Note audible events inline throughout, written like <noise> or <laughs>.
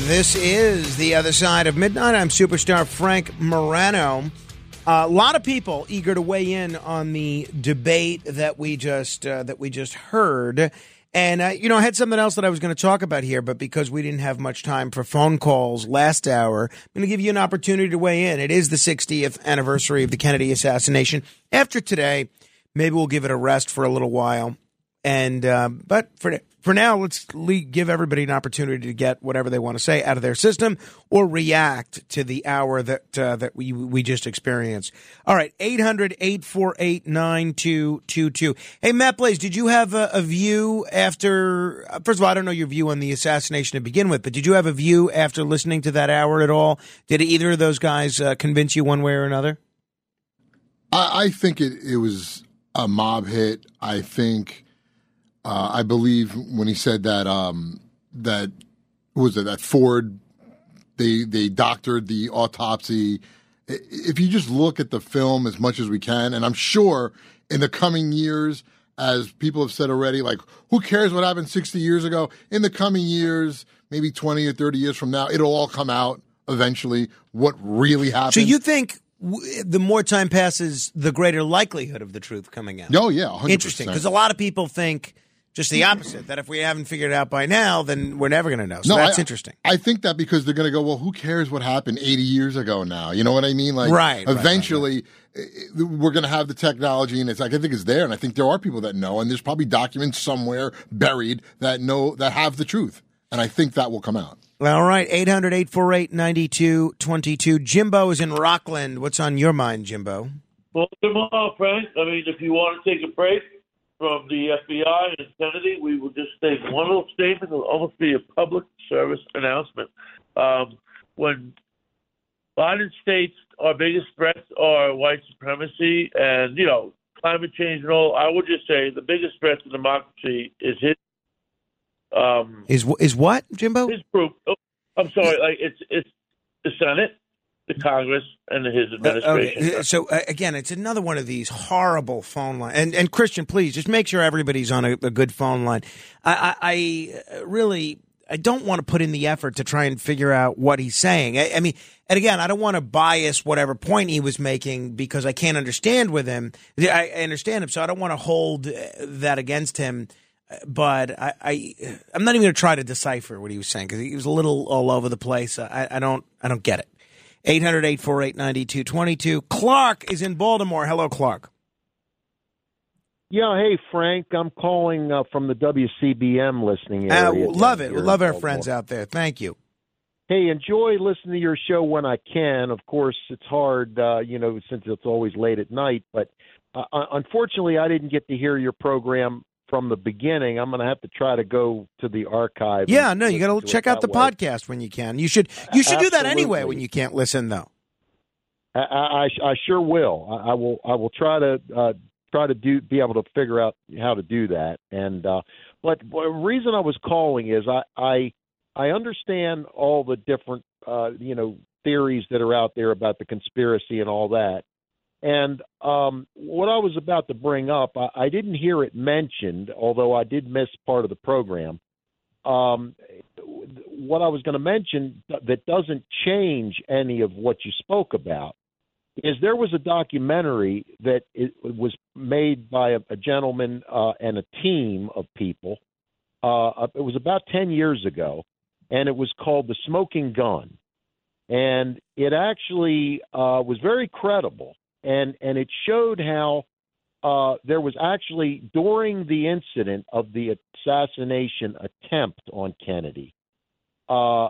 This is The Other Side of Midnight. I'm superstar Frank Morano. a lot of people eager to weigh in on the debate that we just uh, that we just heard. And uh, you know, I had something else that I was going to talk about here, but because we didn't have much time for phone calls last hour, I'm going to give you an opportunity to weigh in. It is the 60th anniversary of the Kennedy assassination. After today, maybe we'll give it a rest for a little while. And uh, but for for now, let's le- give everybody an opportunity to get whatever they want to say out of their system or react to the hour that uh, that we we just experienced. All right, 800-848-9222. Hey, Matt Blaze, did you have a, a view after? uh, First of all, I don't know your view on the assassination to begin with, but did you have a view after listening to that hour at all? Did either of those guys uh, convince you one way or another? I, I think it, it was a mob hit. I think, uh, I believe when he said that, um, that was it that Ford, they they doctored the autopsy. If you just look at the film as much as we can, and I'm sure in the coming years, as people have said already, like who cares what happened 60 years ago? In the coming years, maybe 20 or 30 years from now, it'll all come out eventually. What really happened? So you think the more time passes, the greater likelihood of the truth coming out? Oh yeah, 100%. Interesting, because a lot of people think just the opposite. That if we haven't figured it out by now, then we're never going to know. So that's I, interesting. I think that because they're going to go, well, who cares what happened 80 years ago now? You know what I mean? Like, Right, right, eventually, eh, eh, we're going to have the technology, and it's like I think it's there, and I think there are people that know, and there's probably documents somewhere buried that know that have the truth, and I think that will come out. All right, 800 848 9222. Jimbo is in Rockland. What's on your mind, Jimbo? Well, tomorrow, Frank. I mean, if you want to take a break from the FBI and Kennedy, we will just take one little statement. It'll almost be a public service announcement. Um, when Biden states our biggest threats are white supremacy and you know climate change and all, I would just say the biggest threat to democracy is his um, Is is what, Jimbo? his group. Oh, I'm sorry, like it's it's the Senate, the Congress, and his administration. Okay, So uh, again, it's another one of these horrible phone lines. And and Christian, please just make sure everybody's on a, a good phone line. I, I, I really I don't want to put in the effort to try and figure out what he's saying. I, I mean, and again, I don't want to bias whatever point he was making because I can't understand with him. I, understand him, so I don't want to hold uh, that against him. But I, I I'm not even going to try to decipher what he was saying because he was a little all over the place. I, I don't I don't get it. 800 848 9222. Clark is in Baltimore. Hello, Clark. Yeah, hey Frank, I'm calling uh, from the WCBM listening Uh, area. love it. Love our Baltimore. friends out there. Thank you. Hey, enjoy listening to your show when I can. Of course, it's hard, uh, you know, since it's always late at night. But uh, uh, unfortunately, I didn't get to hear your program from the beginning. I'm going to have to try to go to the archive. Yeah, no, you got to check out the way. podcast when you can. You should you should do that anyway when you can't listen though. I, I, I sure will. I, I will. I will try to uh, try to do be able to figure out how to do that. And uh, but the reason I was calling is I I, I understand all the different uh, you know theories that are out there about the conspiracy and all that. And um, what I was about to bring up, I, I didn't hear it mentioned, although I did miss part of the program. Um, what I was going to mention that doesn't change any of what you spoke about is there was a documentary that was made by a, a gentleman uh, and a team of people. Uh, it was about 10 years ago, and it was called The Smoking Gun. And it actually uh, was very credible, and, and it showed how uh, there was actually during the incident of the assassination attempt on Kennedy, uh,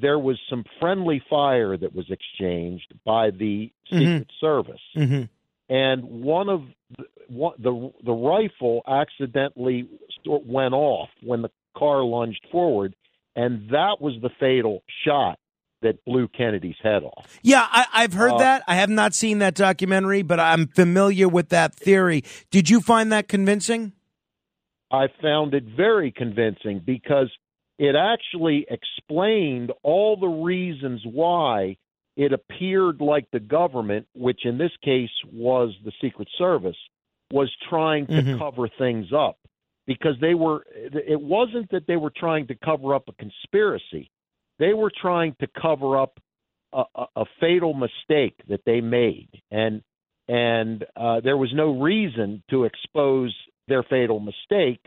there was some friendly fire that was exchanged by the Secret Service, Mm-hmm. and one of the, one, the the rifle accidentally went off when the car lunged forward, and that was the fatal shot that blew Kennedy's head off. Yeah, I, I've heard Uh, that. I have not seen that documentary, but I'm familiar with that theory. Did you find that convincing? I found it very convincing because it actually explained all the reasons why it appeared like the government, which in this case was the Secret Service, was trying to Mhm. cover things up. Because they were, it wasn't that they were trying to cover up a conspiracy, they were trying to cover up a, a, a fatal mistake that they made. And and uh, there was no reason to expose their fatal mistake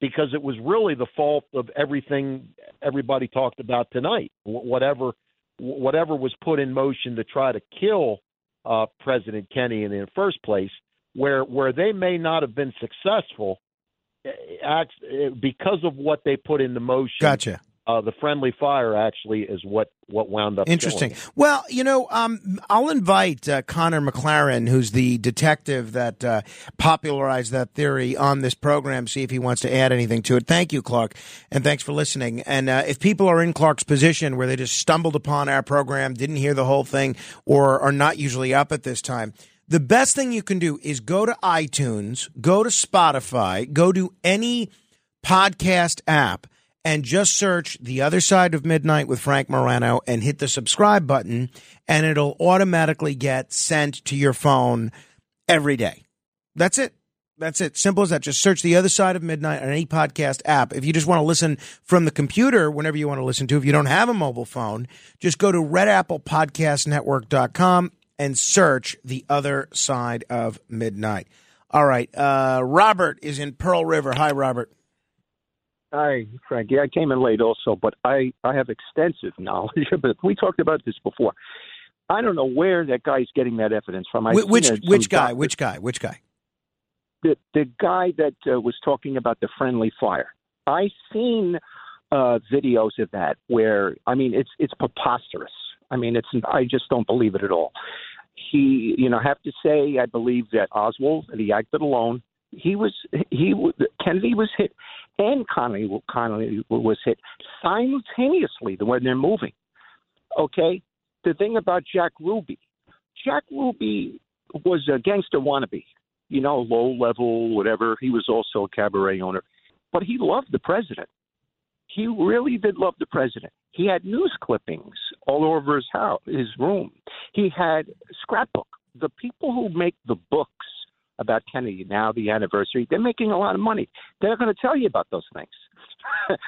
because it was really the fault of everything everybody talked about tonight. Whatever whatever was put in motion to try to kill uh, President Kennedy in the first place, where where they may not have been successful, eh, act- eh, because of what they put into motion. Gotcha. Uh, the friendly fire actually is what what wound up. Interesting. Well, you know, um, I'll invite uh, Colin McLaren, who's the detective that uh, popularized that theory on this program, see if he wants to add anything to it. Thank you, Clark, and thanks for listening. And uh, if people are in Clark's position where they just stumbled upon our program, didn't hear the whole thing, or are not usually up at this time, the best thing you can do is go to iTunes, go to Spotify, go to any podcast app and just search The Other Side of Midnight with Frank Morano and hit the subscribe button, and it'll automatically get sent to your phone every day. That's it. That's it. Simple as that. Just search The Other Side of Midnight on any podcast app. If you just want to listen from the computer, whenever you want to listen to, if you don't have a mobile phone, just go to redapplepodcastnetwork.com and search The Other Side of Midnight. All right. Uh, Robert is in Pearl River. Hi, Robert. Hi, Frankie. I came in late also, but I, I have extensive <laughs> knowledge of it. We talked about this before. I don't know where that guy's getting that evidence from. Wh- which which guy? doc- Which guy? Which guy? the the guy that uh, was talking about the friendly fire. I seen uh, videos of that where I mean it's it's preposterous. I mean it's I just don't believe it at all. He, you know, I have to say I believe that Oswald and he acted alone. He was he Kennedy was hit and Connolly Connolly was hit simultaneously the when they're moving. Okay, the thing about Jack Ruby, Jack Ruby was a gangster wannabe you know, low level, whatever. He was also a cabaret owner, but he loved the president. He really did love the president. He had news clippings all over his house, his room. He had scrapbook. The people who make the books about Kennedy now, the anniversary, they're making a lot of money. They're going to tell you about those things. <laughs>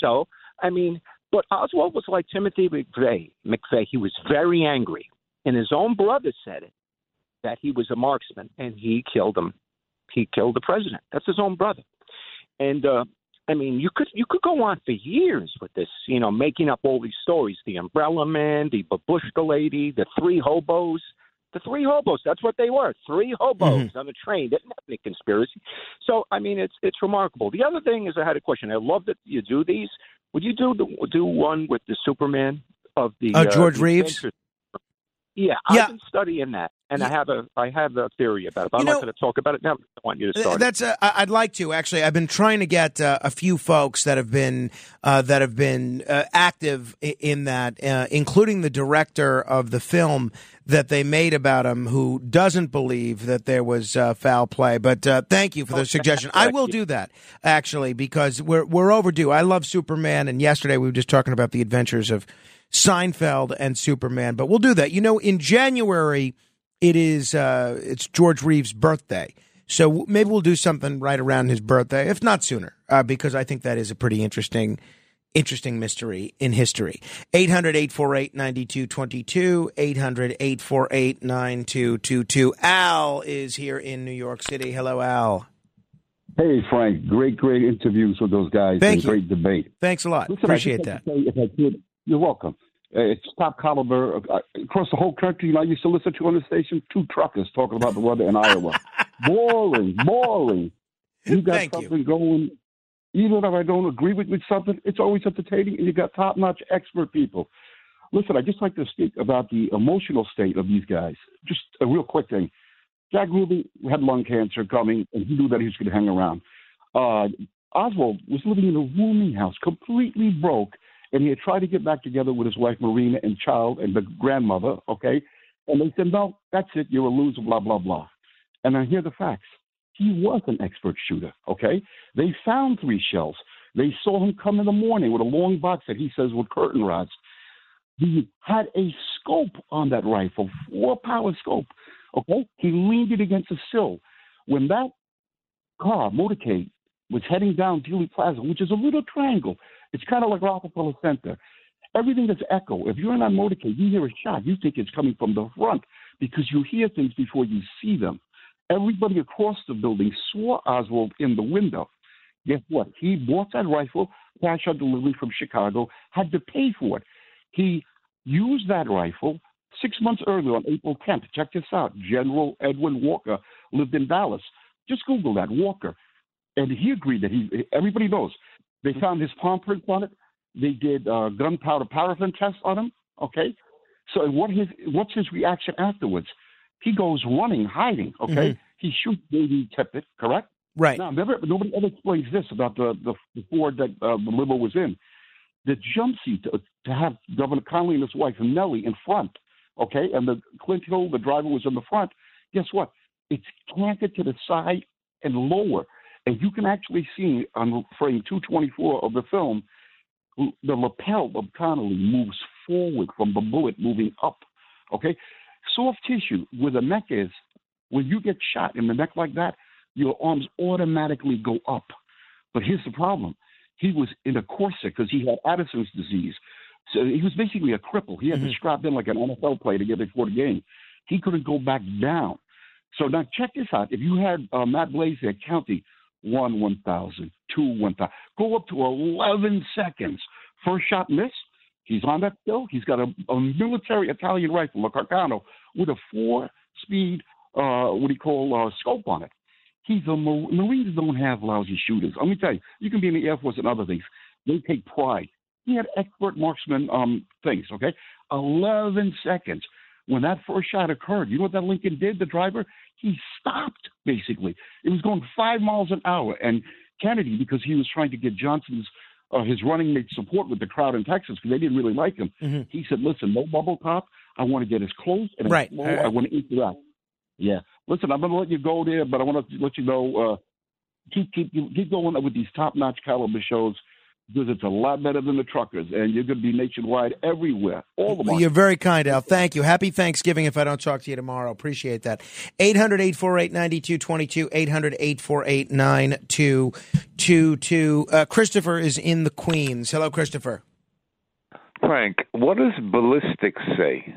so, I mean, but Oswald was like Timothy McVeigh. McVeigh, he was very angry, and his own brother said it that he was a marksman and he killed him. He killed the president. That's his own brother. And uh, I mean, you could you could go on for years with this, you know, making up all these stories: the Umbrella Man, the Babushka Lady, the three hobos. The three hobos. That's what they were. Three hobos on a train. Didn't have any conspiracy. So I mean, it's it's remarkable. The other thing is, I had a question. I love that you do these. Would you do the, do one with the Superman of the Uh, George the Reeves? Adventures? Yeah, Yeah. I've been studying that, and I have a I have a theory about it. But I'm know- not going to talk about it now. I want you to start. That's uh, I- I'd like to actually. I've been trying to get uh, a few folks that have been uh, that have been uh, active in that, uh, including the director of the film that they made about him, who doesn't believe that there was uh, foul play. But uh, thank you for the <laughs> suggestion. I will do that actually because we're we're overdue. I love Superman, and yesterday we were just talking about the adventures of Seinfeld and Superman. But we'll do that. You know, in January it is uh, it's George Reeves' birthday. So maybe we'll do something right around his birthday, if not sooner, uh, because I think that is a pretty interesting, interesting mystery in history. 800 848 9222, 800 848 9222. Al is here in New York City. Hello, Al. Hey, Frank. Great, great interviews with those guys. Thank and you. Great debate. Thanks a lot. Listen, Appreciate that. say, if I could, you're welcome. Uh, It's top caliber uh, across the whole country. You know, I used to listen to on the station two truckers talking about the weather in Iowa. <laughs> boring, boring. You got Thank you. something going. Even if I don't agree with, with something, it's always entertaining, and you got top-notch expert people. Listen, I just like to speak about the emotional state of these guys. Just a real quick thing. Jack Ruby had lung cancer coming, and he knew that he was going to hang around. Uh, Oswald was living in a rooming house, completely broke, and he had tried to get back together with his wife Marina and child and the grandmother. Okay, and they said, "No, that's it. You're a loser." Blah blah blah. And I hear the facts. He was an expert shooter. Okay, they found three shells. They saw him come in the morning with a long box that he says with curtain rods. He had a scope on that rifle, four power scope. Okay, he leaned it against a sill. When that car, motorcade, was heading down Dealey Plaza, which is a little triangle. It's kind of like Rockefeller Center. Everything that's echo. If you're in that motorcade, you hear a shot, you think it's coming from the front because you hear things before you see them. Everybody across the building saw Oswald in the window. Guess what? He bought that rifle, cash on delivery from Chicago, had to pay for it. He used that rifle six months earlier on April 10th. Check this out. General Edwin Walker lived in Dallas. Just Google that, Walker. And he agreed that he, everybody knows, they found his palm print on it. They did uh, gunpowder paraffin tests on him. Okay. So what his, what's his reaction afterwards? He goes running, hiding. Okay. Mhm. He shoots Davy Tippit, correct? Right. Now, never, nobody ever explains this about the, the, the Ford that uh, the limo was in. The jump seat to, to have Governor Connolly and his wife Nellie in front, okay, and the Clint Hill, the driver, was in the front. Guess what? It's canted to the side and lower, and you can actually see on frame 224 of the film the lapel of Connolly moves forward from the bullet moving up. Okay, soft tissue where the neck is. When you get shot in the neck like that, your arms automatically go up. But here's the problem: he was in a corset because he had Addison's disease. So he was basically a cripple. He had to strap in like an NFL player to get before the game. He couldn't go back down. So now check this out. If you had uh, Matt Blaze at counting one one thousand, two one thousand, go up to eleven seconds. First shot missed. He's on that bill. He's got a, a military Italian rifle, a Carcano, with a four-speed, uh, what do you call, uh, scope on it. He's a Mar- Marines don't have lousy shooters. Let me tell you, you can be in the Air Force and other things. They take pride. He had expert marksman um, things. Okay, eleven seconds. When that first shot occurred, you know what that Lincoln did? The driver he stopped basically. It was going five miles an hour, and Kennedy, because he was trying to get Johnson's uh, his running mate support with the crowd in Texas because they didn't really like him. Mhm. He said, "Listen, no bubble top. I want to get as close and as Right. slow. Uh, I want to eat interact." Yeah. Listen, I'm going to let you go there, but I want to let you know uh, keep keep keep going with these top notch caliber shows because it's a lot better than the truckers, and you're going to be nationwide everywhere, all the Well, You're very kind, Al. Thank you. Happy Thanksgiving if I don't talk to you tomorrow. Appreciate that. 800 848 9222. 800 848 9222. Uh, Christopher is in the Queens. Hello, Christopher. Frank, what does ballistics say?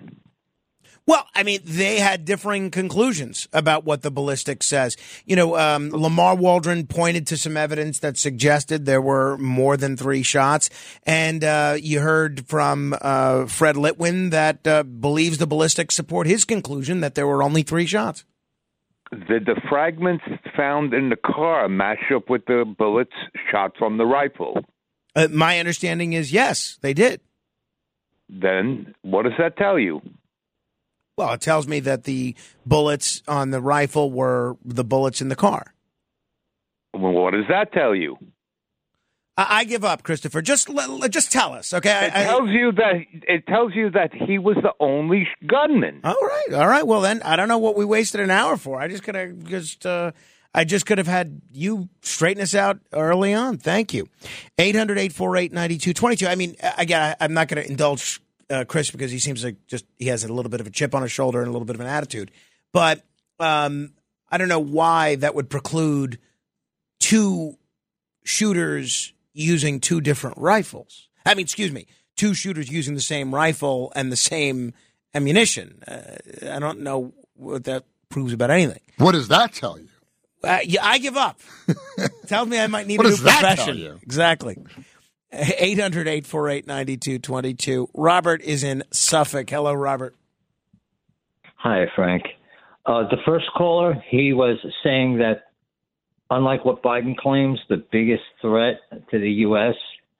Well, I mean, they had differing conclusions about what the ballistics says. You know, um, Lamar Waldron pointed to some evidence that suggested there were more than three shots. And uh, you heard from uh, Fred Litwin that uh, believes the ballistics support his conclusion that there were only three shots. Did the fragments found in the car match up with the bullets shot from the rifle? Uh, my understanding is yes, they did. Then what does that tell you? Well, it tells me that the bullets on the rifle were the bullets in the car. Well, what does that tell you? I, I give up, Christopher. Just just tell us, okay? It I- I- tells you that it tells you that he was the only gunman. All right, all right. Well, then I don't know what we wasted an hour for. I just could have just. Uh, I just could have had you straighten us out early on. Thank you. 800 848 9222. I mean, again, I'm not going to indulge uh, Chris because he seems like just he has a little bit of a chip on his shoulder and a little bit of an attitude. But um, I don't know why that would preclude two shooters using two different rifles. I mean, excuse me, two shooters using the same rifle and the same ammunition. Uh, I don't know what that proves about anything. What does that tell you? Uh, yeah, I give up. <laughs> Tells me I might need What a new does that tell profession. you? Exactly. 800 848 9222. Robert is in Suffolk. Hello, Robert. Hi, Frank. Uh, the first caller, he was saying that unlike what Biden claims, the biggest threat to the U.S.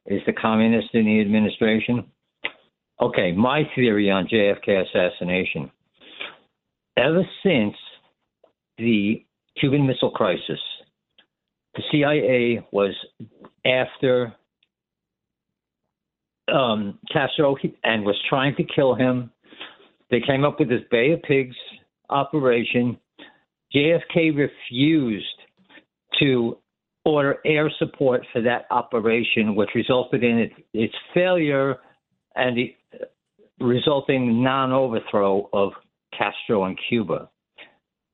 is the communists in the administration. Okay, my theory on JFK assassination. Ever since the Cuban Missile Crisis, the CIA was after um, Castro and was trying to kill him. They came up with this Bay of Pigs operation. JFK refused to order air support for that operation, which resulted in its, its failure and the resulting non overthrow of Castro in Cuba.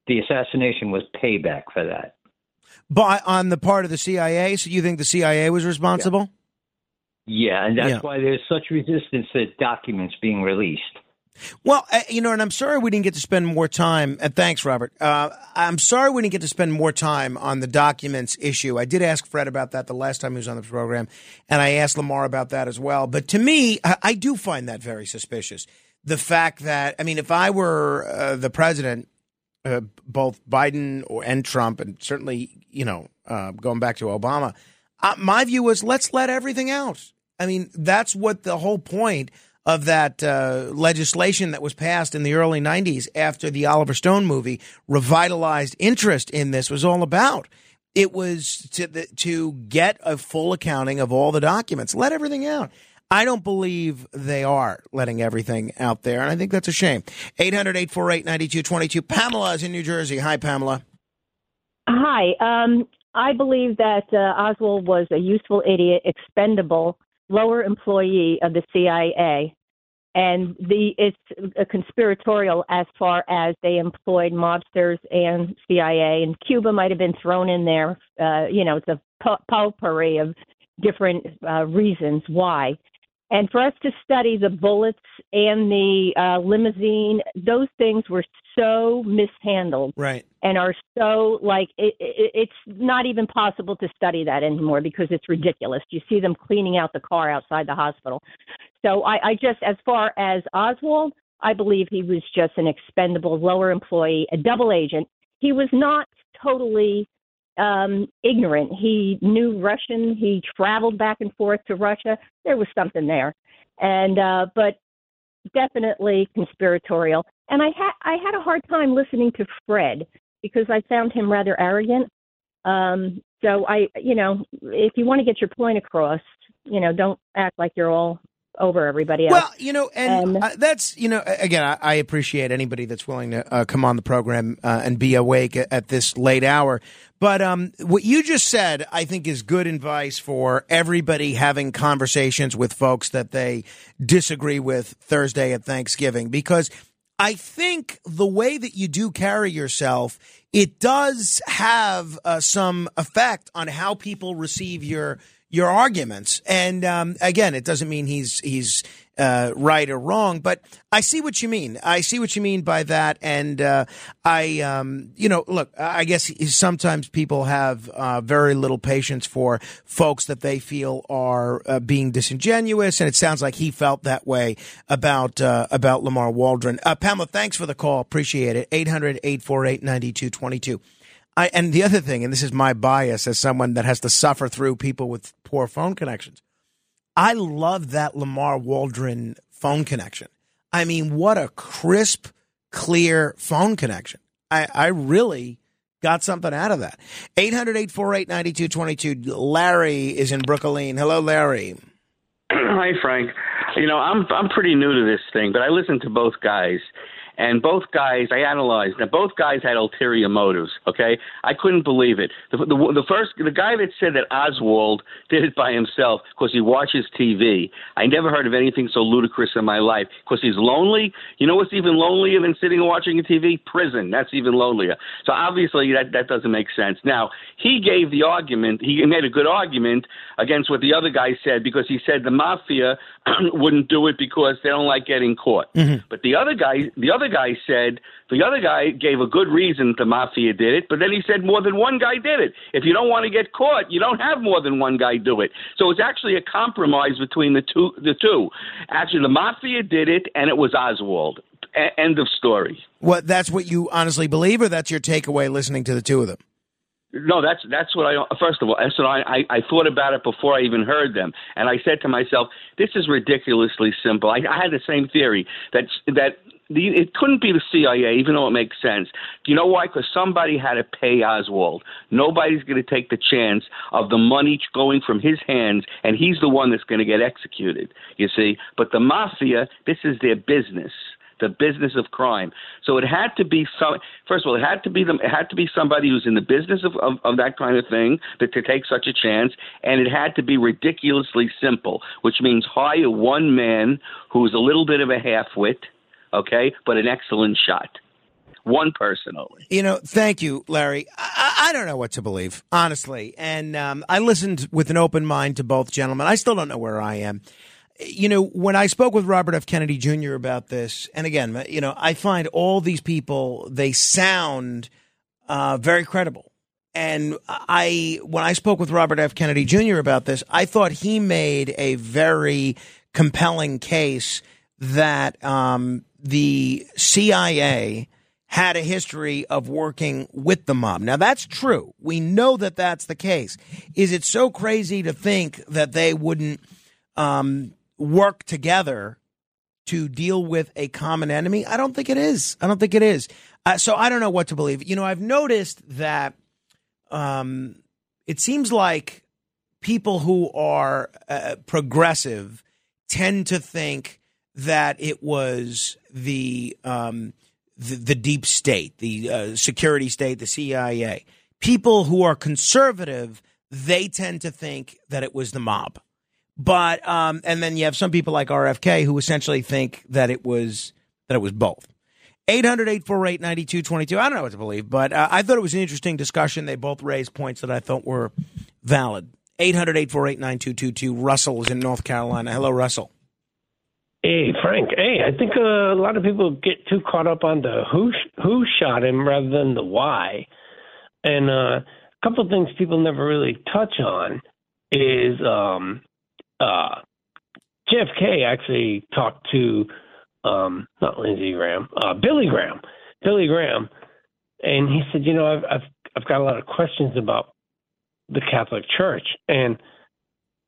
The assassination was payback for that. But on the part of the CIA, so you think the CIA was responsible? Yeah, and that's Yeah. why there's such resistance to documents being released. Well, uh, you know, and I'm sorry we didn't get to spend more time. And thanks, Robert. Uh, I'm sorry we didn't get to spend more time on the documents issue. I did ask Fred about that the last time he was on the program, and I asked Lamar about that as well. But to me, I, I do find that very suspicious. The fact that, I mean, if I were uh, the president, uh, both Biden or and Trump, and certainly, you know, uh, going back to Obama, uh, my view was let's let everything out. I mean, that's what the whole point of that uh, legislation that was passed in the early 90s after the Oliver Stone movie revitalized interest in this was all about. It was to the, to get a full accounting of all the documents. Let everything out. I don't believe they are letting everything out there, and I think that's a shame. 800 848 9222. Pamela is in New Jersey. Hi, Pamela. Hi. Um, I believe that uh, Oswald was a useful idiot, expendable, lower employee of the CIA, and the it's a conspiratorial as far as they employed mobsters and CIA, and Cuba might have been thrown in there. Uh, you know, it's a po- potpourri of different uh, reasons why. And for us to study the bullets and the uh, limousine, those things were so mishandled Right. and are so like it, it, it's not even possible to study that anymore because it's ridiculous. You see them cleaning out the car outside the hospital. So I, I just, as far as Oswald, I believe he was just an expendable lower employee, a double agent. He was not totally um, ignorant. He knew Russian. He traveled back and forth to Russia. There was something there, and uh, but definitely conspiratorial. And I had I had a hard time listening to Fred because I found him rather arrogant. Um, so I, you know, if you want to get your point across, you know, don't act like you're all over everybody else. Well, you know, and uh, that's you know, again, I, I appreciate anybody that's willing to uh, come on the program uh, and be awake at, at this late hour. But um, what you just said, I think, is good advice for everybody having conversations with folks that they disagree with Thursday at Thanksgiving, because I think the way that you do carry yourself, it does have uh, some effect on how people receive your your arguments. And um, again, it doesn't mean he's he's uh, right or wrong, but I see what you mean. I see what you mean by that. And uh, I, um, you know, look, I guess sometimes people have uh, very little patience for folks that they feel are uh, being disingenuous, and it sounds like he felt that way about uh, about Lamar Waldron. Uh, Pamela, thanks for the call. Appreciate it. 800 848 9222. I, and the other thing, and this is my bias as someone that has to suffer through people with poor phone connections. I love that Lamar Waldron phone connection. I mean, what a crisp, clear phone connection. I, I really got something out of that. 800 848 9222. Larry is in Brooklyn. Hello, Larry. <clears throat> Hi, Frank. You know, I'm I'm pretty new to this thing, but I listened to both guys, and both guys I analyzed. Now, both guys had ulterior motives. Okay, I couldn't believe it. The, the, the first, the guy that said that Oswald did it by himself because he watches TV. I never heard of anything so ludicrous in my life. Because he's lonely. You know what's even lonelier than sitting and watching a TV? Prison. That's even lonelier. So obviously that that doesn't make sense. Now he gave the argument. He made a good argument against what the other guy said because he said the mafia <clears throat> wouldn't do it because they don't like getting caught. Mm-hmm. But the other guy, the other other guy said the other guy gave a good reason the mafia did it, but then he said more than one guy did it. If you don't want to get caught, you don't have more than one guy do it. So it's actually a compromise between the two. The two, actually, the mafia did it, and it was Oswald. A- end of story. What? That's what you honestly believe, or that's your takeaway listening to the two of them? No, that's that's what I. First of all, what I, I I thought about it before I even heard them, and I said to myself, "This is ridiculously simple." I, I had the same theory that that it couldn't be the CIA, even though it makes sense. Do you know why? Because somebody had to pay Oswald. Nobody's going to take the chance of the money going from his hands, and he's the one that's going to get executed. You see, but the mafia, this is their business the business of crime. So it had to be some. First of all, it had to be them. It had to be somebody who's in the business of, of, of that kind of thing that to take such a chance, and it had to be ridiculously simple, which means hire one man who's a little bit of a half-wit, okay, but an excellent shot. One person only. You know, thank you, Larry. I, I don't know what to believe, honestly. And um, I listened with an open mind to both gentlemen. I still don't know where I am you know, when I spoke with Robert F. Kennedy Jr. about this, and again, you know, I find all these people, they sound uh, very credible. And I, when I spoke with Robert F. Kennedy Jr. about this, I thought he made a very compelling case that um, the CIA had a history of working with the mob. Now that's true. We know that that's the case. Is it so crazy to think that they wouldn't um, work together to deal with a common enemy? I don't think it is. I don't think it is. Uh, so I don't know what to believe. You know, I've noticed that um, it seems like people who are uh, progressive tend to think that it was the um, the, the, deep state, the uh, security state, the CIA. People who are conservative, they tend to think that it was the mob. But um, and then you have some people like RFK who essentially think that it was that it was both. 800-848-9222. I don't know what to believe, but uh, I thought it was an interesting discussion. They both raised points that I thought were valid. 800-848-9222. Russell is in North Carolina. Hello, Russell. Hey, Frank. Hey, I think uh, a lot of people get too caught up on the who who shot him rather than the why. And uh, a couple of things people never really touch on is um, uh, JFK actually talked to um, not Lindsey Graham, uh, Billy Graham, Billy Graham, and he said, you know, I've, I've I've got a lot of questions about the Catholic Church, and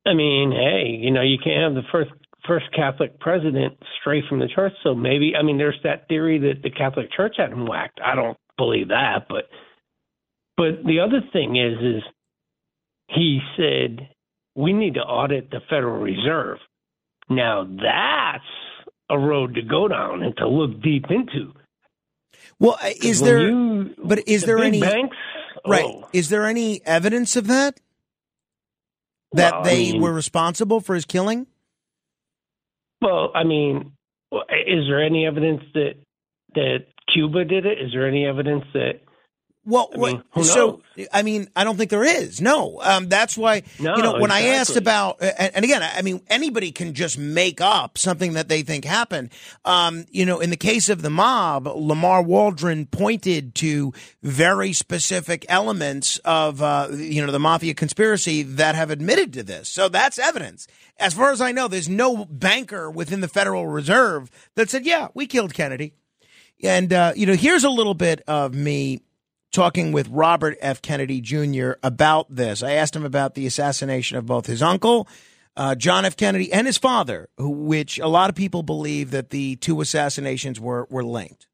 I mean, hey, you know, you can't have the first first Catholic president stray from the church, so maybe I mean, there's that theory that the Catholic Church had him whacked. I don't believe that, but but the other thing is, is he said we need to audit the Federal Reserve. Now that's a road to go down and to look deep into. Well, is there? You, but is the there any banks? right? Oh. Is there any evidence of that? That Well, I they mean- were responsible for his killing? Well, I mean, is there any evidence that that Cuba did it? Is there any evidence that? Well, I mean, so I mean, I don't think there is. No, um, that's why No, you know when I asked about, and, and again, I mean, anybody can just make up something that they think happened. Um, you know, in the case of the mob, Lamar Waldron pointed to very specific elements of uh, you know the mafia conspiracy that have admitted to this. So that's evidence. As far as I know, there's no banker within the Federal Reserve that said, "Yeah, we killed Kennedy." And, uh, you know, here's a little bit of me talking with Robert F. Kennedy Jr. about this. I asked him about the assassination of both his uncle, uh, John F. Kennedy, and his father, who, which a lot of people believe that the two assassinations were, were linked.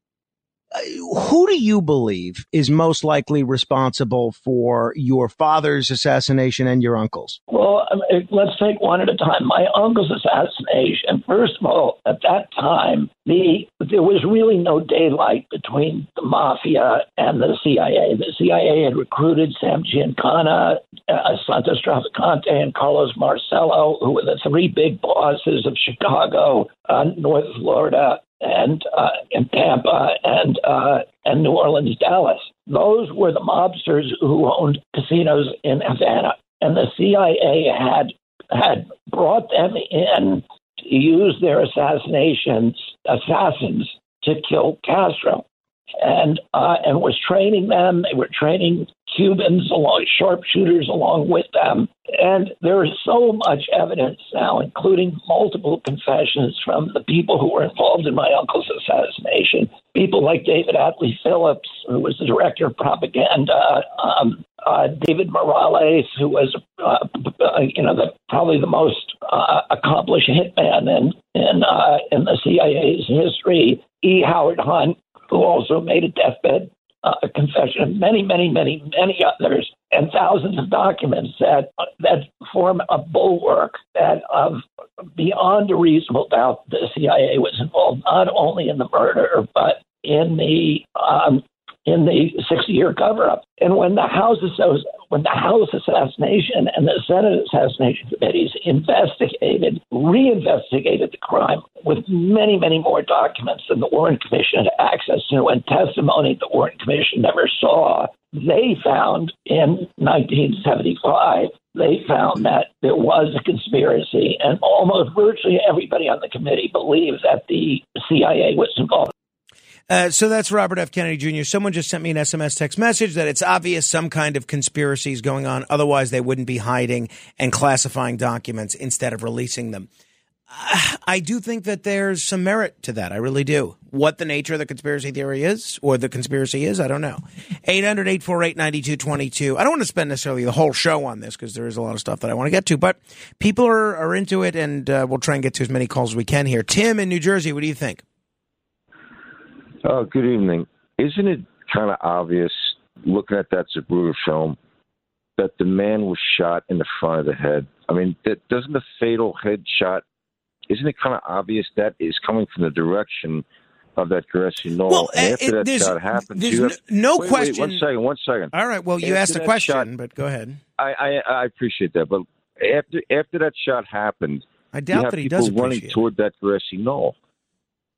Who do you believe is most likely responsible for your father's assassination and your uncle's? Well, let's take one at a time. My uncle's assassination. First of all, at that time, the there was really no daylight between the mafia and the CIA. The CIA had recruited Sam Giancana, uh, Santos Trafficante, and Carlos Marcello, who were the three big bosses of Chicago, uh, North Florida, and uh, and Tampa, and uh, and New Orleans, Dallas. Those were the mobsters who owned casinos in Havana, and the CIA had had brought them in to use their assassinations assassins to kill Castro, and uh, and was training them. They were training Cubans along sharpshooters along with them, and there is so much evidence now, including multiple confessions from the people who were involved in my uncle's assassination. People like David Atlee Phillips, who was the director of propaganda, um, uh, David Morales, who was, uh, uh, you know, the, probably the most uh, accomplished hitman in in uh, in the CIA's history. E. Howard Hunt, who also made a deathbed uh, confession, and many, many, many, many others, and thousands of documents that that form a bulwark that of beyond a reasonable doubt the CIA was involved not only in the murder but in the um, in the 60 year cover up. And when the House when the House assassination and the Senate assassination committees investigated, reinvestigated the crime with many, many more documents than the Warren Commission had access to and testimony the Warren Commission never saw, they found in 1975 they found that there was a conspiracy, and almost virtually everybody on the committee believed that the CIA was involved. Uh, so that's Robert F. Kennedy Jr. Someone just sent me an SMS text message that it's obvious some kind of conspiracy is going on. Otherwise, they wouldn't be hiding and classifying documents instead of releasing them. Uh, I do think that there's some merit to that. I really do. What the nature of the conspiracy theory is, or the conspiracy is, I don't know. 800 848 9222. I don't want to spend necessarily the whole show on this because there is a lot of stuff that I want to get to, but people are, are into it, and uh, we'll try and get to as many calls as we can here. Tim in New Jersey, what do you think? Oh, good evening. Isn't it kind of obvious, looking at that Zapruder film, that the man was shot in the front of the head? I mean, that, doesn't the fatal headshot, isn't it kind of obvious that is coming from the direction of that Grassy Knoll? Well, and uh, after it, that shot happened, there's have, no wait, question. Wait, one second, one second. All right. Well, you After asked a question, shot- but go ahead. I, I I appreciate that, but after after that shot happened, I doubt that he people does running toward that grassy knoll.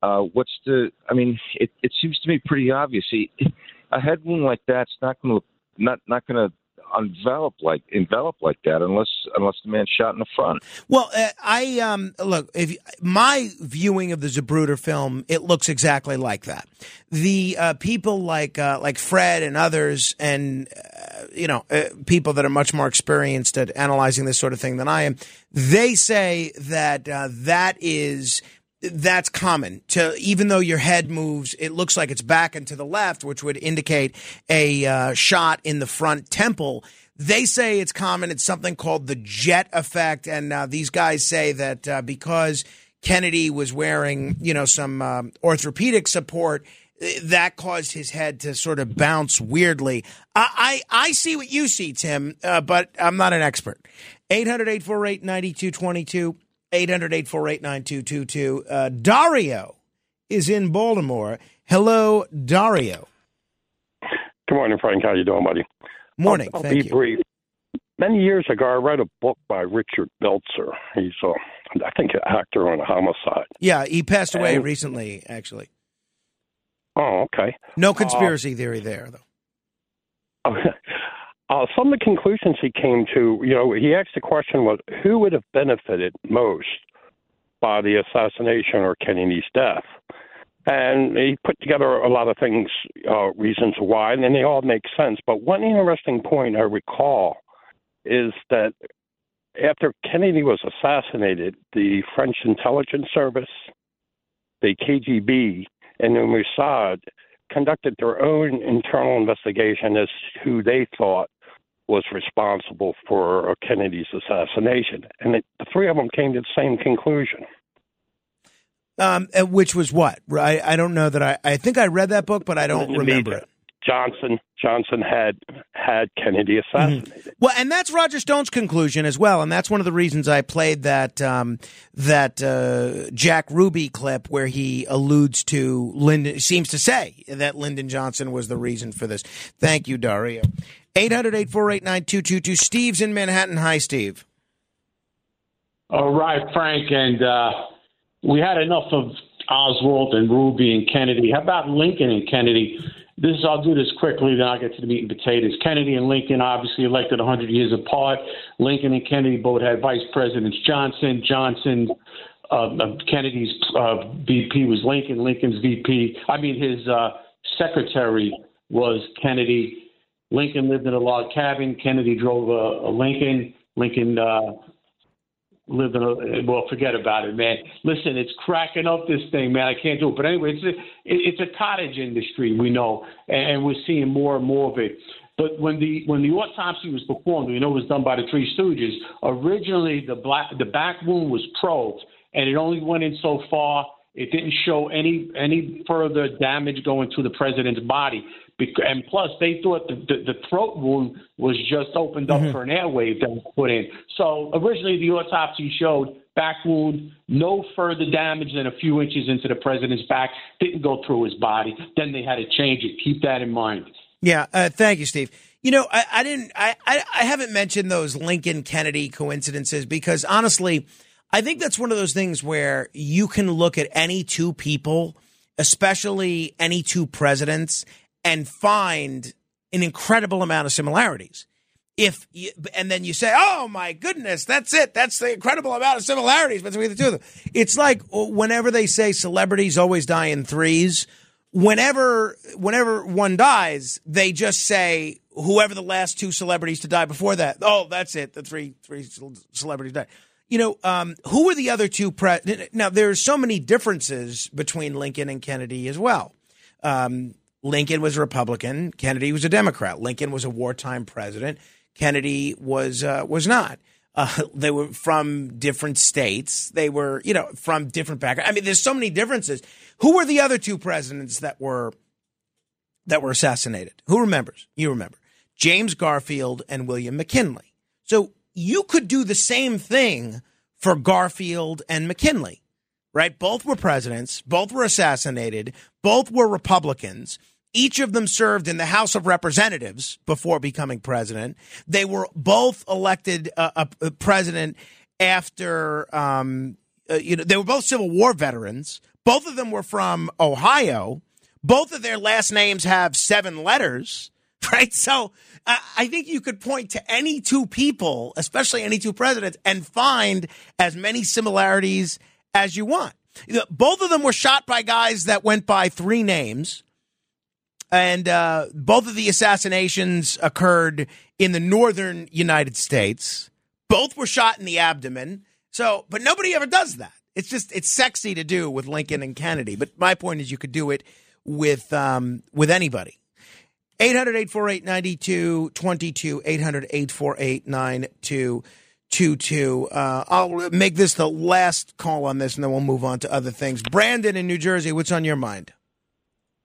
Uh, what's the? I mean, it it seems to me pretty obvious. <laughs> A head wound like that's not going to not not going to envelop like envelop like that unless unless the man shot in the front. Well, uh, I um look if my viewing of the Zapruder film, it looks exactly like that. The uh, people like uh, like Fred and others, and uh, you know uh, people that are much more experienced at analyzing this sort of thing than I am, they say that uh, that is that's common. To even though your head moves it looks like it's back and to the left which would indicate a uh, shot in the front temple. They say it's common. It's something called the jet effect. And uh, these guys say that uh, because kennedy was wearing you know some um, orthopedic support that caused his head to sort of bounce weirdly. I i, I see what you see tim uh, but i'm not an expert 800-848-9222 800-848-9222. Uh, Dario is in Baltimore. Hello, Dario. Good morning, Frank. How you doing, buddy? Morning. I'll, I'll Thank be you. brief. Many years ago, I read a book by Richard Belzer. He's, uh, I think, an actor on a homicide. Yeah, he passed away And- recently, actually. Oh, okay. No conspiracy theory there, though. <laughs> Uh, some of the conclusions he came to, you know, he asked the question was who would have benefited most by the assassination or Kennedy's death? And he put together a lot of things, uh, reasons why, and they all make sense. But one interesting point I recall is that after Kennedy was assassinated, the French intelligence service, the KGB, and the Mossad conducted their own internal investigation as who they thought was responsible for Kennedy's assassination. And it, the three of them came to the same conclusion. Um, which was what? I, I don't know that I. I think I read that book, but I don't remember it. Johnson Johnson had had Kennedy assassinated. Well, and that's Roger Stone's conclusion as well, and that's one of the reasons I played that um, that uh, Jack Ruby clip where he alludes to Lyndon. Seems to say that Lyndon Johnson was the reason for this. Thank you, Dario. 800-848-9222. Steve's in Manhattan. Hi, Steve. All right, Frank, and uh, we had enough of Oswald and Ruby and Kennedy. How about Lincoln and Kennedy? This I'll do this quickly, then I'll get to the meat and potatoes. Kennedy and Lincoln, obviously elected 100 years apart. Lincoln and Kennedy both had Vice Presidents Johnson. Johnson uh, Kennedy's uh, VP was Lincoln. Lincoln's VP, I mean, his uh, secretary was Kennedy. Lincoln lived in a log cabin. Kennedy drove a, a Lincoln. Lincoln uh, lived in a well. Forget about it, man. Listen, it's cracking up this thing, man. I can't do it. But anyway, it's a it's a cottage industry, we know, and we're seeing more and more of it. But when the when the autopsy was performed, we know it was done by the Three Stooges. Originally, the black the back wound was probed, and it only went in so far. It didn't show any any further damage going to the president's body. And plus, they thought the, the, the throat wound was just opened up mm-hmm. for an airway that was put in. So originally, the autopsy showed back wound, no further damage than a few inches into the president's back, didn't go through his body. Then they had to change it. Keep that in mind. Yeah, uh, thank you, Steve. You know, I, I didn't, I, I, I haven't mentioned those Lincoln Kennedy coincidences because honestly, I think that's one of those things where you can look at any two people, especially any two presidents, and find an incredible amount of similarities. If you, and then you say, "Oh my goodness, that's it. That's the incredible amount of similarities between the two of them." It's like whenever they say celebrities always die in threes whenever whenever one dies, they just say whoever the last two celebrities to die before that. Oh, that's it. The three three celebrities died. You know, um, who were the other two? Pre- now, there's so many differences between Lincoln and Kennedy as well. Um, Lincoln was a Republican. Kennedy was a Democrat. Lincoln was a wartime president. Kennedy was uh, was not. Uh, <laughs> they were from different states. They were, you know, from different backgrounds. I mean, there's so many differences. Who were the other two presidents that were that were assassinated? Who remembers? You remember James Garfield and William McKinley. So you could do the same thing for Garfield and McKinley, right? Both were presidents. Both were assassinated. Both were Republicans. Each of them served in the House of Representatives before becoming president. They were both elected uh, a, a president after, um, uh, you know, they were both Civil War veterans. Both of them were from Ohio. Both of their last names have seven letters, <laughs> right? So uh, I think you could point to any two people, especially any two presidents, and find as many similarities as you want. Both of them were shot by guys that went by three names. And uh, both of the assassinations occurred in the northern United States. Both were shot in the abdomen. So, but nobody ever does that. It's just it's sexy to do with Lincoln and Kennedy. But my point is, you could do it with um, with anybody. 800 848 9222. 800 848 9222. Uh, I'll make this the last call on this and then we'll move on to other things. Brandon in New Jersey, what's on your mind?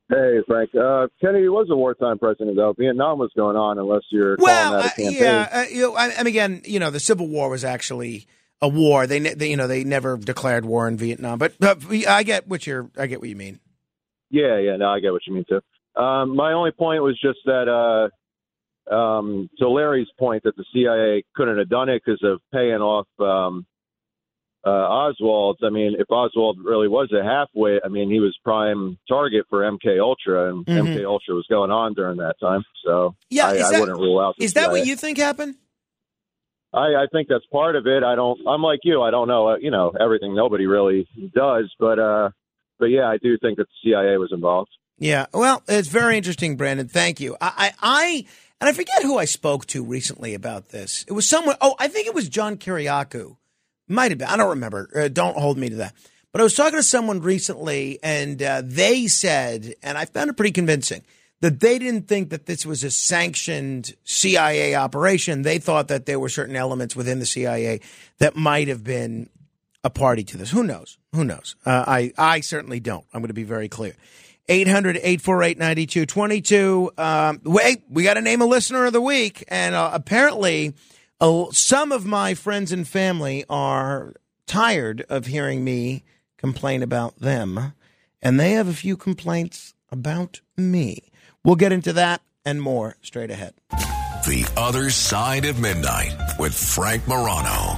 Hey, Frank. Uh, Kennedy was a wartime president, though. Vietnam was going on, unless you're well, calling that a campaign. Uh, yeah. Uh, you know, I, and again, you know, the Civil War was actually a war. They, they, you know, they never declared war in Vietnam. But, but I get what you're. I get what you mean. Yeah, yeah. No, I get what you mean too. Um, my only point was just that. Uh, um, to Larry's point that the CIA couldn't have done it because of paying off um, uh, Oswald. I mean, if Oswald really was a halfway, I mean, he was prime target for MK Ultra, and mm-hmm. MK Ultra was going on during that time. So yeah, I, that, I wouldn't rule out. Is that what you think happened? I, I think that's part of it. I don't. I'm like you. I don't know. Uh, you know everything. Nobody really does. But uh, but yeah, I do think that the CIA was involved. Yeah. Well, it's very interesting, Brandon. Thank you. I, I, I and I forget who I spoke to recently about this. It was someone. Oh, I think it was John Kiriakou. Might have been. I don't remember. Uh, don't hold me to that. But I was talking to someone recently, and uh, they said, and I found it pretty convincing that they didn't think that this was a sanctioned CIA operation. They thought that there were certain elements within the CIA that might have been a party to this. Who knows? Who knows? Uh, I, I certainly don't. I'm going to be very clear. 800 848 9222. Um, wait, we got to name a listener of the week. And uh, apparently, uh, some of my friends and family are tired of hearing me complain about them. And they have a few complaints about me. We'll get into that and more straight ahead. The Other Side of Midnight with Frank Morano.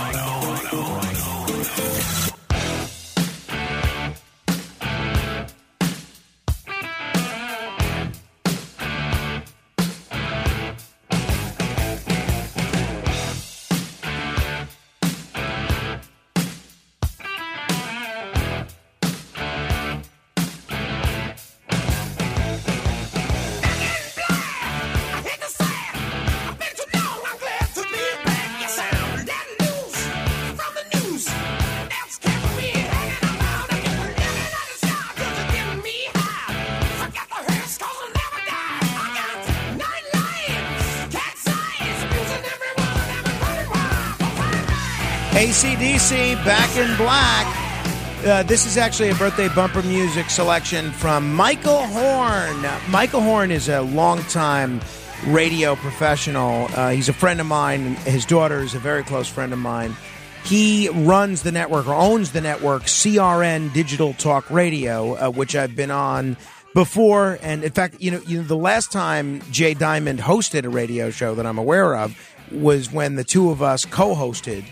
ACDC, Back in Black. Uh, this is actually a birthday bumper music selection from Michael Horn. Michael Horn is a longtime radio professional. Uh, he's a friend of mine. His daughter is a very close friend of mine. He runs the network or owns the network CRN Digital Talk Radio, uh, which I've been on before. And in fact, you know, you know, the last time Jay Diamond hosted a radio show that I'm aware of was when the two of us co-hosted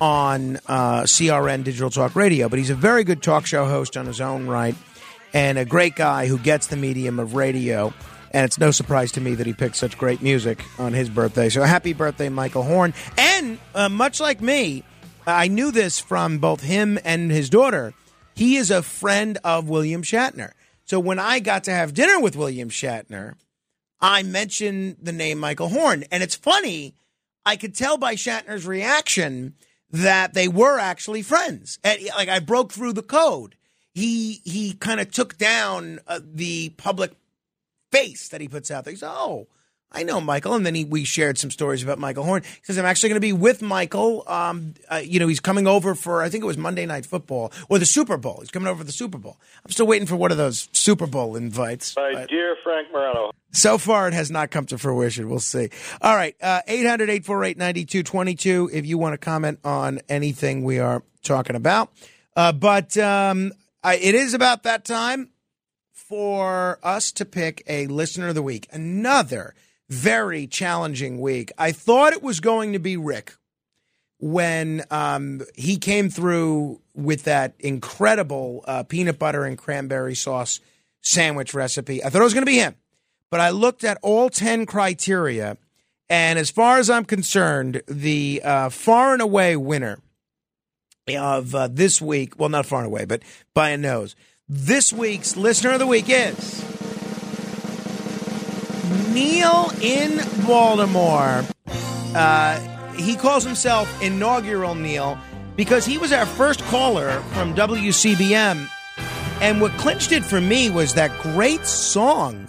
on uh, CRN Digital Talk Radio. But he's a very good talk show host on his own right, and a great guy who gets the medium of radio. And it's no surprise to me that he picked such great music on his birthday. So happy birthday, Michael Horn! And uh, much like me, I knew this from both him and his daughter. He is a friend of William Shatner. So when I got to have dinner with William Shatner, I mentioned the name Michael Horn. And it's funny, I could tell by Shatner's reaction that they were actually friends. And, like I broke through the code. He he kind of took down uh, the public face that he puts out there. He said, "Oh, I know Michael," and then he, we shared some stories about Michael Horn. He says, "I'm actually going to be with Michael. Um, uh, you know, he's coming over for I think it was Monday Night Football or the Super Bowl. He's coming over for the Super Bowl. I'm still waiting for one of those Super Bowl invites. My but- dear Frank Morano. so far, it has not come to fruition. We'll see. All right. uh, 800 848 9222 if you want to comment on anything we are talking about. Uh, but um, I, it is about that time for us to pick a listener of the week. Another very challenging week. I thought it was going to be Rick when um, he came through with that incredible uh, peanut butter and cranberry sauce sandwich recipe. I thought it was going to be him, but I looked at all 10 criteria, and as far as I'm concerned, the uh, far and away winner of uh, this week, well, not far and away, but by a nose, this week's listener of the week is Neil in Baltimore. Uh, he calls himself Inaugural Neil because he was our first caller from WCBM. And what clinched it for me was that great song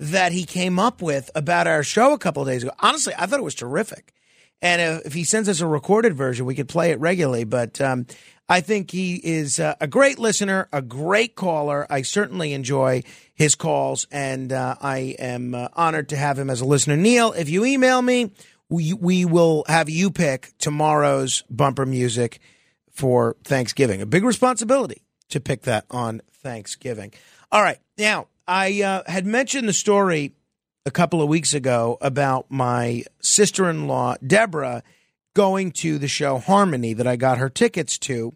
that he came up with about our show a couple days ago. Honestly, I thought it was terrific. And if, if he sends us a recorded version, we could play it regularly. But um, I think he is uh, a great listener, a great caller. I certainly enjoy his calls, and uh, I am uh, honored to have him as a listener. Neil, if you email me, we, we will have you pick tomorrow's bumper music for Thanksgiving. A big responsibility to pick that on Thanksgiving. All right. Now, I uh, had mentioned the story a couple of weeks ago about my sister in law, Deborah, going to the show Harmony that I got her tickets to.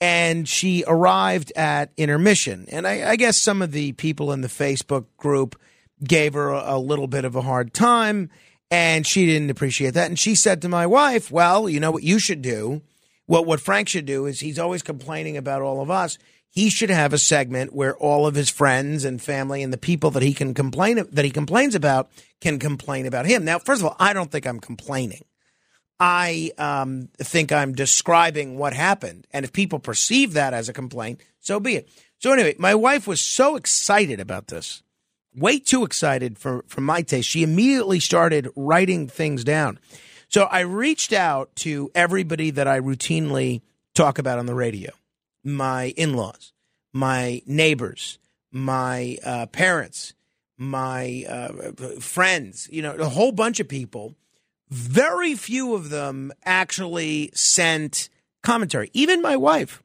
And she arrived at intermission. And I, I guess some of the people in the Facebook group gave her a, a little bit of a hard time. And she didn't appreciate that. And she said to my wife, Well, you know what you should do? What, what Frank should do is he's always complaining about all of us he should have a segment where all of his friends and family and the people that he can complain that he complains about can complain about him. Now, first of all, I don't think I'm complaining. I um, think I'm describing what happened, and if people perceive that as a complaint, so be it. So anyway, my wife was so excited about this, way too excited for for my taste. She immediately started writing things down. So I reached out to everybody that I routinely talk about on the radio my in laws, my neighbors, my uh, parents, my uh, friends, you know, a whole bunch of people. Very few of them actually sent commentary. Even my wife,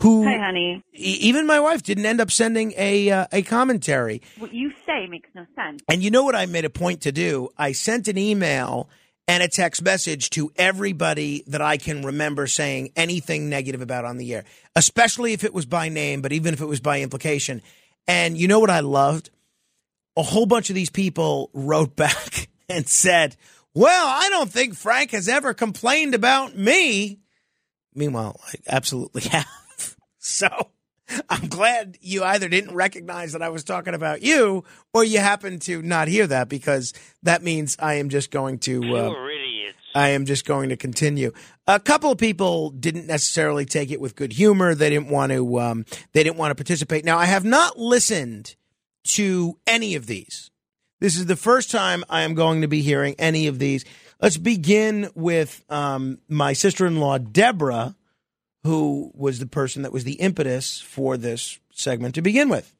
who Hi, honey. e- even my wife didn't end up sending a uh, a commentary. What you say makes no sense. And you know what I made a point to do? I sent an email and a text message to everybody that I can remember saying anything negative about on the air, especially if it was by name, but even if it was by implication. And you know what I loved? A whole bunch of these people wrote <laughs> back and said, Well, I don't think Frank has ever complained about me. Meanwhile, I absolutely <laughs> have. So I'm glad you either didn't recognize that I was talking about you or you happened to not hear that because that means I am just going to. Uh, I am just going to continue. A couple of people didn't necessarily take it with good humor. They didn't want to. Um, they didn't want to participate. Now, I have not listened to any of these. This is the first time I am going to be hearing any of these. Let's begin with um, my sister in law, Deborah, who was the person that was the impetus for this segment to begin with.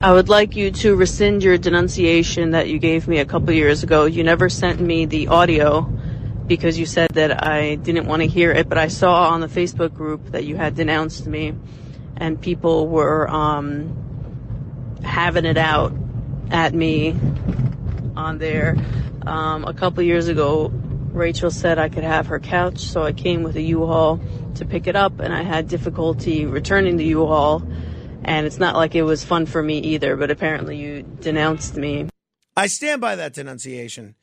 I would like you to rescind your denunciation that you gave me a couple years ago. You never sent me the audio because you said that I didn't want to hear it, but I saw on the Facebook group that you had denounced me and people were um, having it out at me on there. Um, a couple years ago, Rachel said I could have her couch, so I came with a U-Haul to pick it up, and I had difficulty returning the U-Haul. And it's not like it was fun for me either, but apparently you denounced me. I stand by that denunciation.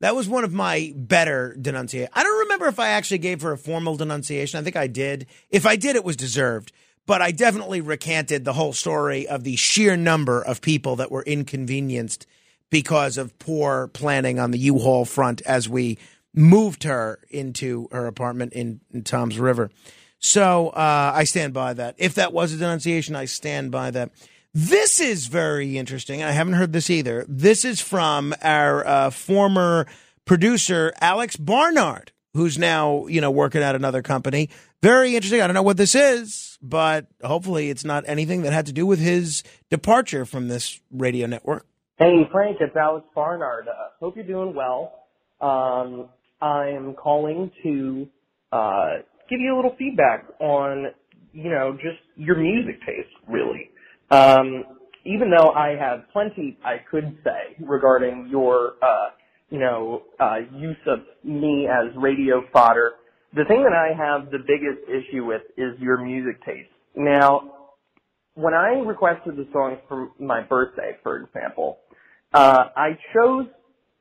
That was one of my better denunciations. I don't remember if I actually gave her a formal denunciation. I think I did. If I did, it was deserved. But I definitely recanted the whole story of the sheer number of people that were inconvenienced because of poor planning on the U-Haul front as we moved her into her apartment in, in Toms River. So uh, I stand by that. If that was a denunciation, I stand by that. This is very interesting. I haven't heard this either. This is from our uh, former producer, Alex Barnard, who's now, you know, working at another company. Very interesting. I don't know what this is, but hopefully it's not anything that had to do with his departure from this radio network. Hey, Frank, it's Alex Barnard. Uh, hope you're doing well. Um, I'm calling to uh, give you a little feedback on, you know, just your music taste, really. Um, even though I have plenty I could say regarding your, uh, you know, uh, use of me as radio fodder, the thing that I have the biggest issue with is your music taste. Now, when I requested the songs for my birthday, for example, uh, I chose,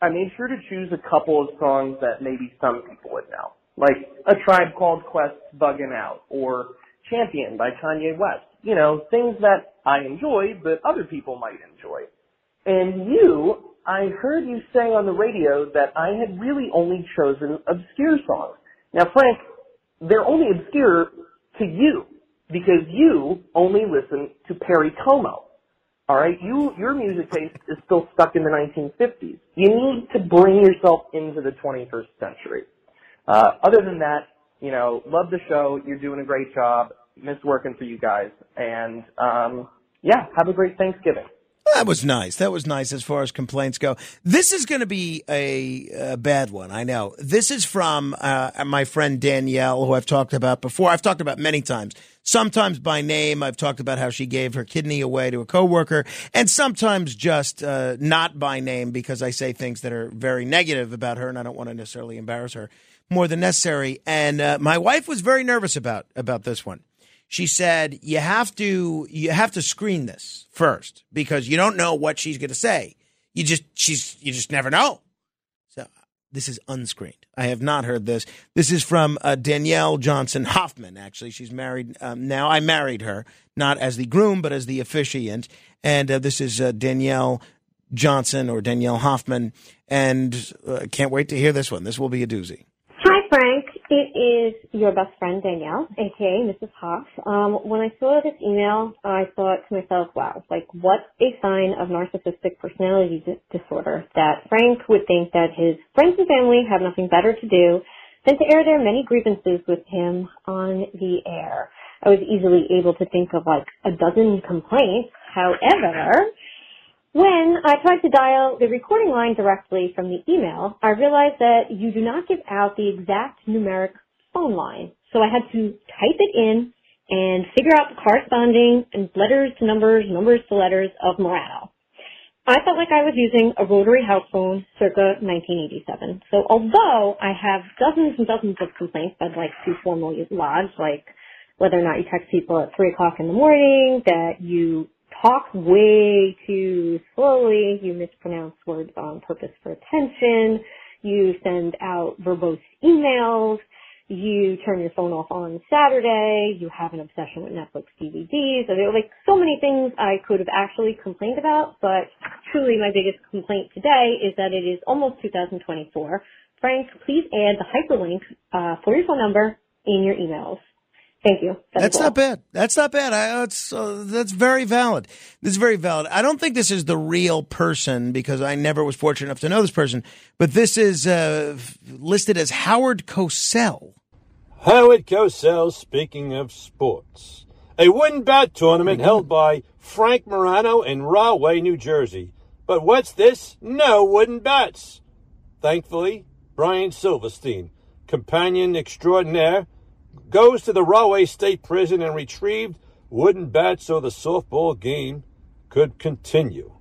I made sure to choose a couple of songs that maybe some people would know like A Tribe Called Quest Bugging Out or Champion by Kanye West. You know, things that I enjoy, but other people might enjoy. And you, I heard you say on the radio that I had really only chosen obscure songs. Now, Frank, they're only obscure to you because you only listen to Perry Como. All right, you your music taste is still stuck in the 1950s. You need to bring yourself into the 21st century. Uh, other than that, you know, love the show. You're doing a great job. Miss working for you guys. And, um, yeah, have a great Thanksgiving. That was nice. That was nice as far as complaints go. This is going to be a, a, bad one. I know. This is from uh, my friend Danielle, who I've talked about before. I've talked about many times. Sometimes by name. I've talked about how she gave her kidney away to a coworker, and sometimes just uh, not by name because I say things that are very negative about her, and I don't want to necessarily embarrass her more than necessary. And uh, my wife was very nervous about about this one. She said you have to you have to screen this first because you don't know what she's going to say. You just she's you just never know. So this is unscreened. I have not heard this. This is from uh, Danielle Johnson Hoffman. Actually, she's married um, now. I married her not as the groom but as the officiant. And uh, this is uh, Danielle Johnson or Danielle Hoffman. And uh, can't wait to hear this one. This will be a doozy. Hi, Frank, it is your best friend Danielle, aka Mrs. Hoff. Um, when I saw this email, I thought to myself, wow, like what a sign of narcissistic personality disorder that Frank would think that his friends and family have nothing better to do than to air their many grievances with him on the air. I was easily able to think of like a dozen complaints. However, when I tried to dial the recording line directly from the email, I realized that you do not give out the exact numeric phone line. So I had to type it in and figure out the corresponding and letters to numbers, numbers to letters of Morano. I felt like I was using a rotary house phone circa 1987. So although I have dozens and dozens of complaints I'd like to formally lodge, like whether or not you text people at 3 o'clock in the morning, that you talk way too slowly. You mispronounce words on purpose for attention. You send out verbose emails. You turn your phone off on Saturday. You have an obsession with Netflix DVDs. There are like so many things I could have actually complained about, but truly my biggest complaint today is that it is almost 2024. Frank, please add the hyperlink uh, for your phone number in your emails. Thank you. That That's is all. not bad. That's not bad. I, that's uh, that's very valid. This is very valid. I don't think this is the real person because I never was fortunate enough to know this person. But this is uh, listed as Howard Cosell. Howard Cosell, speaking of sports. A wooden bat tournament held by Frank Morano in Rahway, New Jersey. But what's this? No wooden bats. Thankfully, Brian Silverstein, companion extraordinaire, goes to the Rahway State Prison and retrieved wooden bats so the softball game could continue.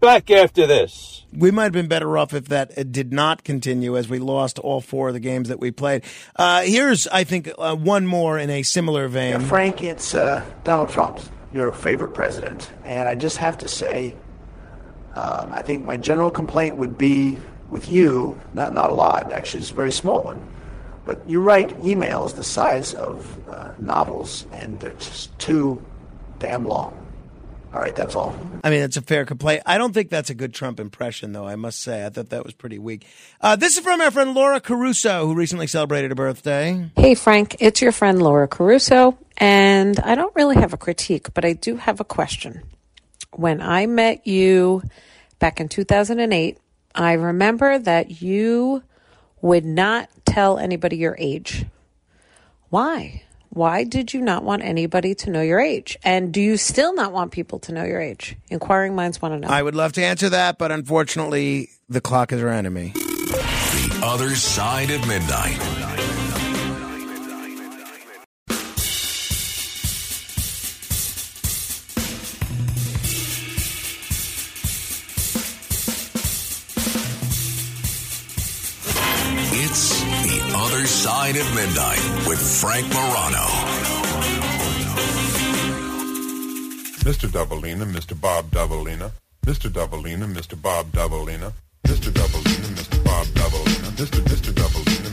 Back after this. We might have been better off if that uh, did not continue as we lost all four of the games that we played. Uh, here's, I think, uh, one more in a similar vein. Frank, it's uh, Donald Trump, your favorite president. And I just have to say, um, I think my general complaint would be with you, not, not a lot, actually, it's a very small one. But you write emails the size of uh, novels, and they're just too damn long. All right, that's all. I mean, it's a fair complaint. I don't think that's a good Trump impression, though, I must say. I thought that was pretty weak. Uh, this is from our friend Laura Caruso, who recently celebrated a birthday. Hey, Frank, it's your friend Laura Caruso, and I don't really have a critique, but I do have a question. When I met you back in 2008, I remember that you would not tell anybody your age. Why? Why did you not want anybody to know your age? And do you still not want people to know your age? Inquiring minds want to know. I would love to answer that, but unfortunately, the clock is our enemy. The other side of midnight. It's the other side of midnight with Frank Morano. Mr. Doubleina, Mr. Bob Doubleina, Mr. Doubleina, Mr. Bob Doubleina, Mr. Doubleina, Mr. Bob Doubleina, Mr. Mr. Doubleina,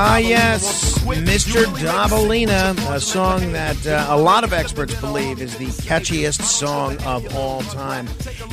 Ah, yes. Mr. Dabalina, a song that uh, a lot of experts believe is the catchiest song of all time.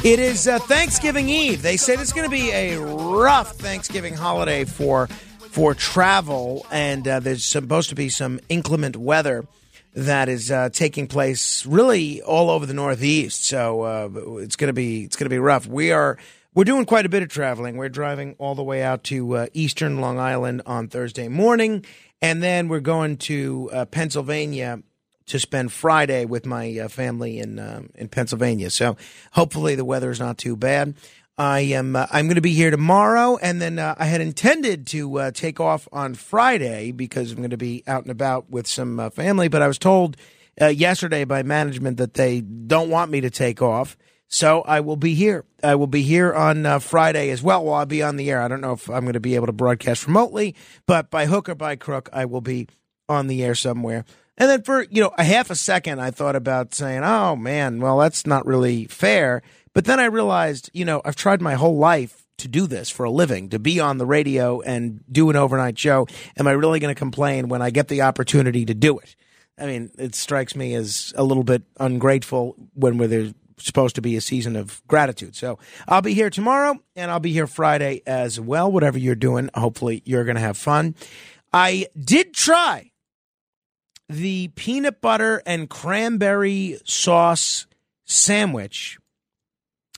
It is uh, Thanksgiving Eve. They say it's going to be a rough Thanksgiving holiday for for travel, and uh, there's supposed to be some inclement weather that is uh, taking place really all over the Northeast. So uh, it's going to be it's going to be rough. We are we're doing quite a bit of traveling. We're driving all the way out to uh, Eastern Long Island on Thursday morning, and then we're going to uh, Pennsylvania to spend Friday with my uh, family in um, in Pennsylvania. So hopefully the weather is not too bad. I am uh, I'm going to be here tomorrow, and then uh, I had intended to take off on Friday because I'm going to be out and about with some family. But I was told yesterday by management that they don't want me to take off. So I will be here. I will be here on uh, Friday as well. Well, I'll be on the air. I don't know if I'm going to be able to broadcast remotely, but by hook or by crook, I will be on the air somewhere. And then for you know a half a second, I thought about saying, "Oh man, well that's not really fair." But then I realized, you know, I've tried my whole life to do this for a living, to be on the radio and do an overnight show. Am I really going to complain when I get the opportunity to do it? I mean, it strikes me as a little bit ungrateful when we're there's supposed to be a season of gratitude. So I'll be here tomorrow and I'll be here Friday as well. Whatever you're doing, hopefully you're going to have fun. I did try the peanut butter and cranberry sauce sandwich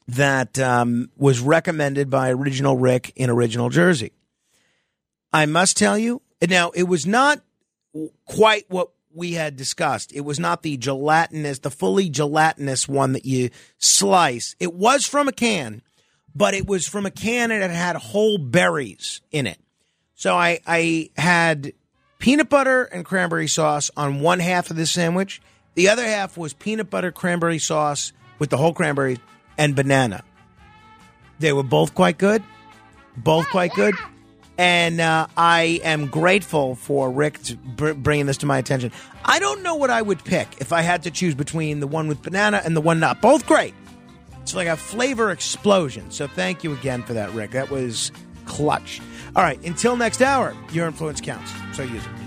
that um, was recommended by Original Rick in Original Jersey. I must tell you, now it was not quite what we had discussed. It was not the gelatinous, the fully gelatinous one that you slice. It was from a can, but it was from a can and it had whole berries in it. So I, I had peanut butter and cranberry sauce on one half of the sandwich. The other half was peanut butter cranberry sauce with the whole cranberry and banana. They were both quite good, both quite good. And uh, I am grateful for Rick bringing this to my attention. I don't know what I would pick if I had to choose between the one with banana and the one not. Both great. It's like a flavor explosion. So thank you again for that, Rick. That was clutch. All right, until next hour, your influence counts. So use it.